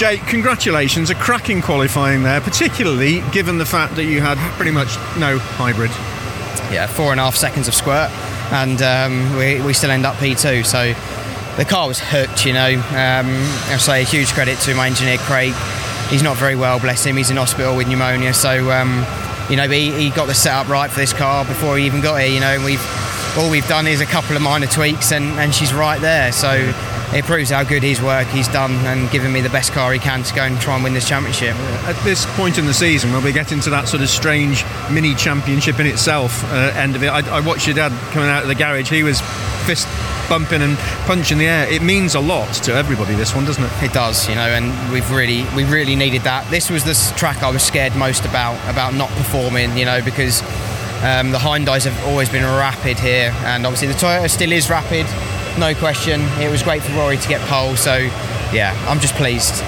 Jake, congratulations, a cracking qualifying there, particularly given the fact that you had pretty much no hybrid. Yeah, four and a half seconds of squirt, and um, we, we still end up P2. So the car was hooked, you know. Um, I say a huge credit to my engineer Craig. He's not very well, bless him. He's in hospital with pneumonia, so um, you know he, he got the setup right for this car before he even got here. You know, and we've all we've done is a couple of minor tweaks, and, and she's right there. So it proves how good his work he's done and given me the best car he can to go and try and win this championship. At this point in the season, when we get into that sort of strange mini championship in itself uh, end of it, I, I watched your dad coming out of the garage. He was fist bumping and punching the air. It means a lot to everybody. This one, doesn't it? It does, you know, and we've really we really needed that. This was the track I was scared most about about not performing, you know, because um, the Hyundai's have always been rapid here, and obviously the Toyota still is rapid, no question. It was great for Rory to get pole, so yeah, I'm just pleased.